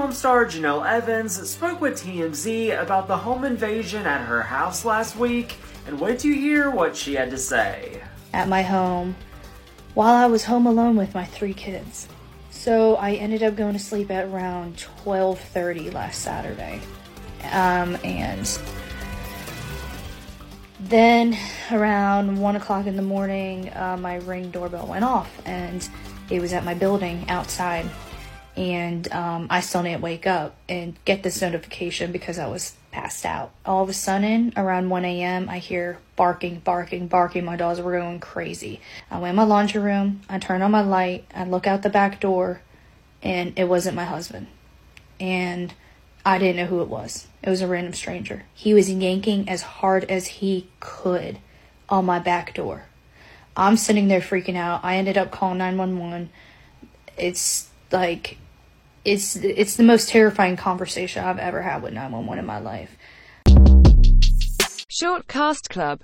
film star Jenelle Evans spoke with TMZ about the home invasion at her house last week, and wait to hear what she had to say. At my home, while I was home alone with my three kids. So I ended up going to sleep at around 12:30 last Saturday. Um, and then around one o'clock in the morning, uh, my ring doorbell went off, and it was at my building outside. And um, I still didn't wake up and get this notification because I was passed out. All of a sudden, around 1 a.m., I hear barking, barking, barking. My dogs were going crazy. I went in my laundry room, I turned on my light, I look out the back door, and it wasn't my husband. And I didn't know who it was. It was a random stranger. He was yanking as hard as he could on my back door. I'm sitting there freaking out. I ended up calling 911. It's like it's it's the most terrifying conversation I've ever had with 911 in my life. Short Cast Club